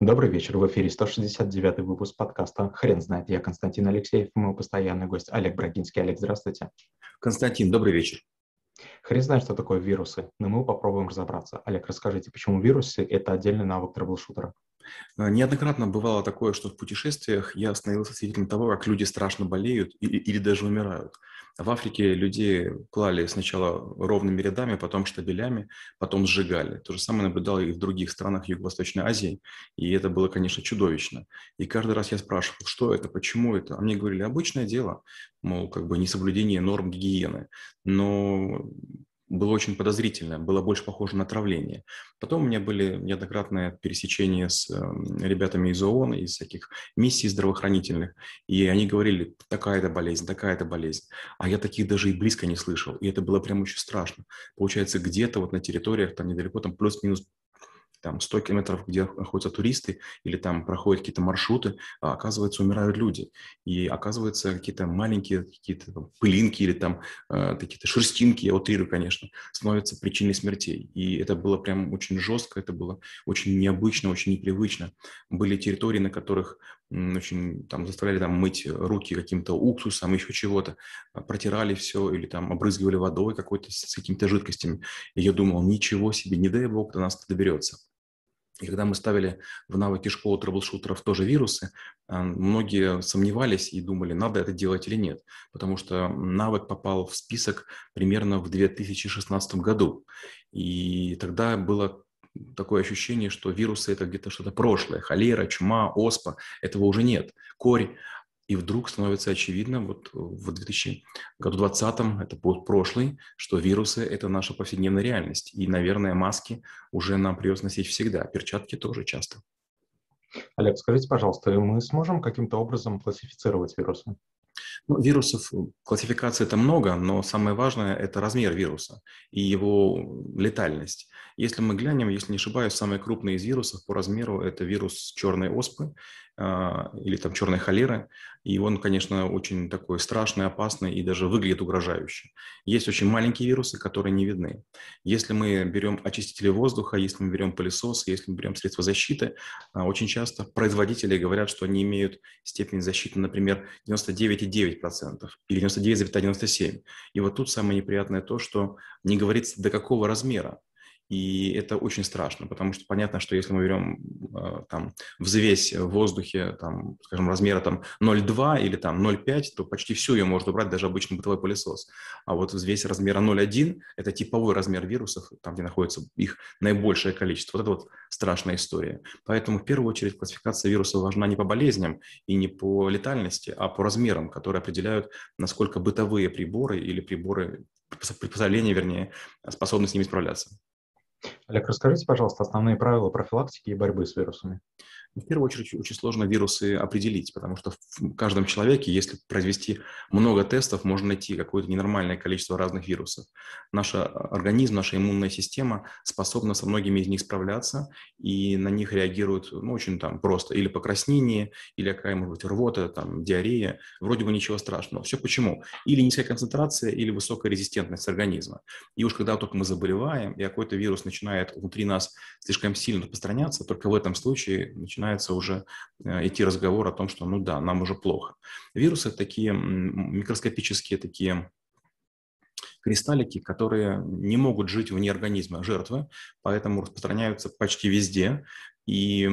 Добрый вечер. В эфире 169 выпуск подкаста «Хрен знает». Я Константин Алексеев, мой постоянный гость Олег Брагинский. Олег, здравствуйте. Константин, добрый вечер. Хрен знает, что такое вирусы, но мы попробуем разобраться. Олег, расскажите, почему вирусы – это отдельный навык трэблшутера? Э, неоднократно бывало такое, что в путешествиях я становился свидетелем того, как люди страшно болеют или, или даже умирают. В Африке людей клали сначала ровными рядами, потом штабелями, потом сжигали. То же самое наблюдал и в других странах Юго-Восточной Азии, и это было, конечно, чудовищно. И каждый раз я спрашивал, что это, почему это. А мне говорили, обычное дело, мол, как бы несоблюдение норм гигиены. Но было очень подозрительно, было больше похоже на отравление. Потом у меня были неоднократные пересечения с эм, ребятами из ООН, из всяких миссий здравоохранительных, и они говорили, такая-то болезнь, такая-то болезнь. А я таких даже и близко не слышал, и это было прям очень страшно. Получается, где-то вот на территориях, там недалеко, там плюс-минус там 100 километров, где находятся туристы, или там проходят какие-то маршруты, а оказывается, умирают люди. И оказывается, какие-то маленькие какие-то пылинки или там э, какие-то шерстинки, я утрирую, конечно, становятся причиной смертей. И это было прям очень жестко, это было очень необычно, очень непривычно. Были территории, на которых очень там заставляли там мыть руки каким-то уксусом, еще чего-то, а, протирали все или там обрызгивали водой какой-то с какими-то жидкостями. И я думал, ничего себе, не дай бог до нас доберется. И когда мы ставили в навыки школы трэблшутеров тоже вирусы, а, многие сомневались и думали, надо это делать или нет, потому что навык попал в список примерно в 2016 году. И тогда было такое ощущение, что вирусы – это где-то что-то прошлое. Холера, чума, оспа – этого уже нет. Корь и вдруг становится очевидно, вот в 2020, это будет прошлый, что вирусы – это наша повседневная реальность. И, наверное, маски уже нам придется носить всегда, перчатки тоже часто. Олег, скажите, пожалуйста, мы сможем каким-то образом классифицировать вирусы? Ну, вирусов, классификации это много, но самое важное – это размер вируса и его летальность. Если мы глянем, если не ошибаюсь, самый крупный из вирусов по размеру – это вирус черной оспы. А, или там черной холеры. И он, конечно, очень такой страшный, опасный и даже выглядит угрожающе. Есть очень маленькие вирусы, которые не видны. Если мы берем очистители воздуха, если мы берем пылесосы, если мы берем средства защиты, а, очень часто производители говорят, что они имеют степень защиты, например, 99,9% или 99,97%. И вот тут самое неприятное то, что не говорится, до какого размера и это очень страшно, потому что понятно, что если мы берем э, там взвесь в воздухе, там, скажем, размера там 0,2 или там 0,5, то почти все ее может убрать даже обычный бытовой пылесос. А вот взвесь размера 0,1 – это типовой размер вирусов, там, где находится их наибольшее количество. Вот это вот страшная история. Поэтому в первую очередь классификация вирусов важна не по болезням и не по летальности, а по размерам, которые определяют, насколько бытовые приборы или приборы приспособления, вернее, способны с ними справляться. Олег, расскажите, пожалуйста, основные правила профилактики и борьбы с вирусами. В первую очередь очень сложно вирусы определить, потому что в каждом человеке, если произвести много тестов, можно найти какое-то ненормальное количество разных вирусов. Наш организм, наша иммунная система способна со многими из них справляться, и на них реагируют ну, очень там просто. Или покраснение, или какая может быть рвота, там, диарея. Вроде бы ничего страшного. Все почему? Или низкая концентрация, или высокая резистентность организма. И уж когда только мы заболеваем, и какой-то вирус начинает внутри нас слишком сильно распространяться, только в этом случае начинает начинается уже э, идти разговор о том, что ну да, нам уже плохо. Вирусы такие микроскопические такие кристаллики, которые не могут жить вне организма жертвы, поэтому распространяются почти везде. И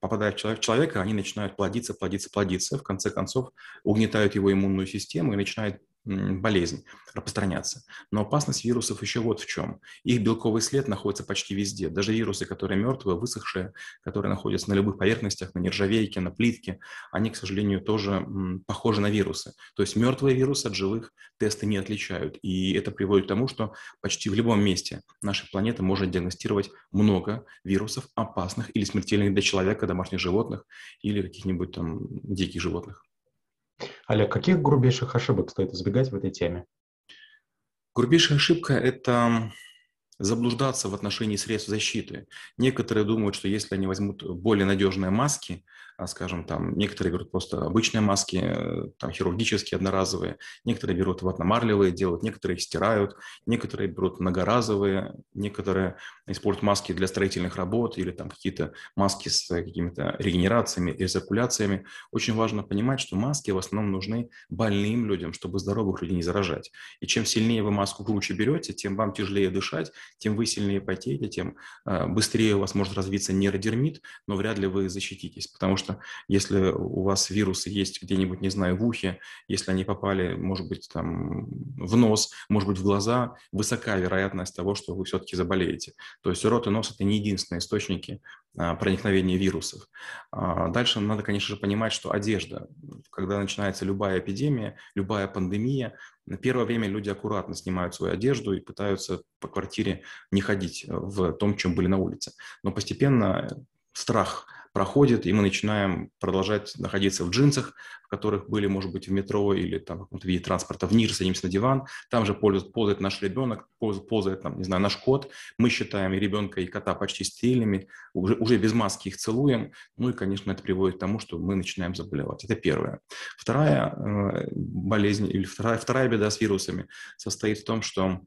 попадая в человека, они начинают плодиться, плодиться, плодиться. В конце концов, угнетают его иммунную систему и начинают болезнь распространяться. Но опасность вирусов еще вот в чем. Их белковый след находится почти везде. Даже вирусы, которые мертвые, высохшие, которые находятся на любых поверхностях, на нержавейке, на плитке, они, к сожалению, тоже похожи на вирусы. То есть мертвые вирусы от живых тесты не отличают. И это приводит к тому, что почти в любом месте нашей планеты можно диагностировать много вирусов, опасных или смертельных для человека, домашних животных или каких-нибудь там диких животных. Олег, каких грубейших ошибок стоит избегать в этой теме? Грубейшая ошибка – это заблуждаться в отношении средств защиты. Некоторые думают, что если они возьмут более надежные маски, а, скажем, там, некоторые берут просто обычные маски, э, там, хирургические, одноразовые, некоторые берут ватно-марлевые, делают, некоторые их стирают, некоторые берут многоразовые, некоторые используют маски для строительных работ или там какие-то маски с какими-то регенерациями, резиркуляциями. Очень важно понимать, что маски в основном нужны больным людям, чтобы здоровых людей не заражать. И чем сильнее вы маску круче берете, тем вам тяжелее дышать, тем вы сильнее потеете, тем э, быстрее у вас может развиться нейродермит, но вряд ли вы защититесь, потому что если у вас вирусы есть где-нибудь, не знаю, в ухе, если они попали, может быть, там в нос, может быть, в глаза, высока вероятность того, что вы все-таки заболеете. То есть рот и нос – это не единственные источники а, проникновения вирусов. А, дальше надо, конечно же, понимать, что одежда, когда начинается любая эпидемия, любая пандемия, на первое время люди аккуратно снимают свою одежду и пытаются по квартире не ходить в том, чем были на улице. Но постепенно страх проходит, и мы начинаем продолжать находиться в джинсах, в которых были, может быть, в метро или там в каком-то виде транспорта вниз, садимся на диван, там же ползает, ползает наш ребенок, ползает, ползает там, не знаю, наш кот, мы считаем и ребенка, и кота почти стерильными, уже, уже без маски их целуем, ну и, конечно, это приводит к тому, что мы начинаем заболевать. Это первое. Вторая э, болезнь, или вторая, вторая беда с вирусами состоит в том, что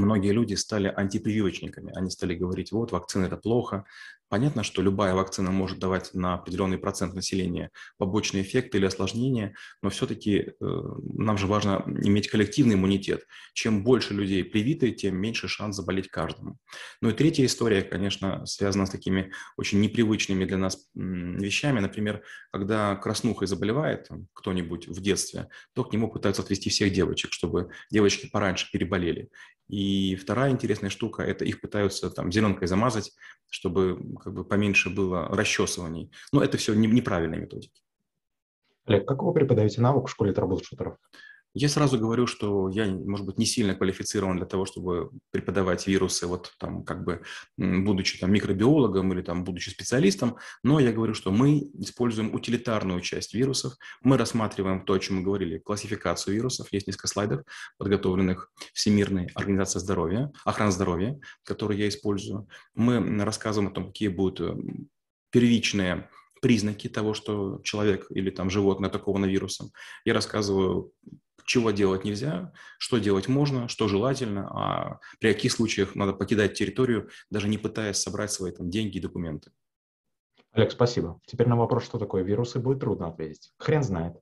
многие люди стали антипрививочниками. Они стали говорить, вот, вакцины – это плохо, Понятно, что любая вакцина может давать на определенный процент населения побочные эффекты или осложнения, но все-таки э, нам же важно иметь коллективный иммунитет. Чем больше людей привиты, тем меньше шанс заболеть каждому. Ну и третья история, конечно, связана с такими очень непривычными для нас вещами. Например, когда краснухой заболевает кто-нибудь в детстве, то к нему пытаются отвести всех девочек, чтобы девочки пораньше переболели. И вторая интересная штука – это их пытаются там зеленкой замазать, чтобы как бы поменьше было расчесываний. Но это все неправильные методики. Олег, как вы преподаете навык в школе трэблшутеров? Я сразу говорю, что я, может быть, не сильно квалифицирован для того, чтобы преподавать вирусы, вот там как бы будучи там микробиологом или там будучи специалистом, но я говорю, что мы используем утилитарную часть вирусов, мы рассматриваем то, о чем мы говорили, классификацию вирусов, есть несколько слайдов, подготовленных Всемирной организацией здоровья, охраны здоровья, которые я использую. Мы рассказываем о том, какие будут э, первичные признаки того, что человек или там животное атаковано вирусом. Я рассказываю чего делать нельзя, что делать можно, что желательно, а при каких случаях надо покидать территорию, даже не пытаясь собрать свои там деньги и документы. Олег, спасибо. Теперь на вопрос, что такое вирусы, будет трудно ответить. Хрен знает.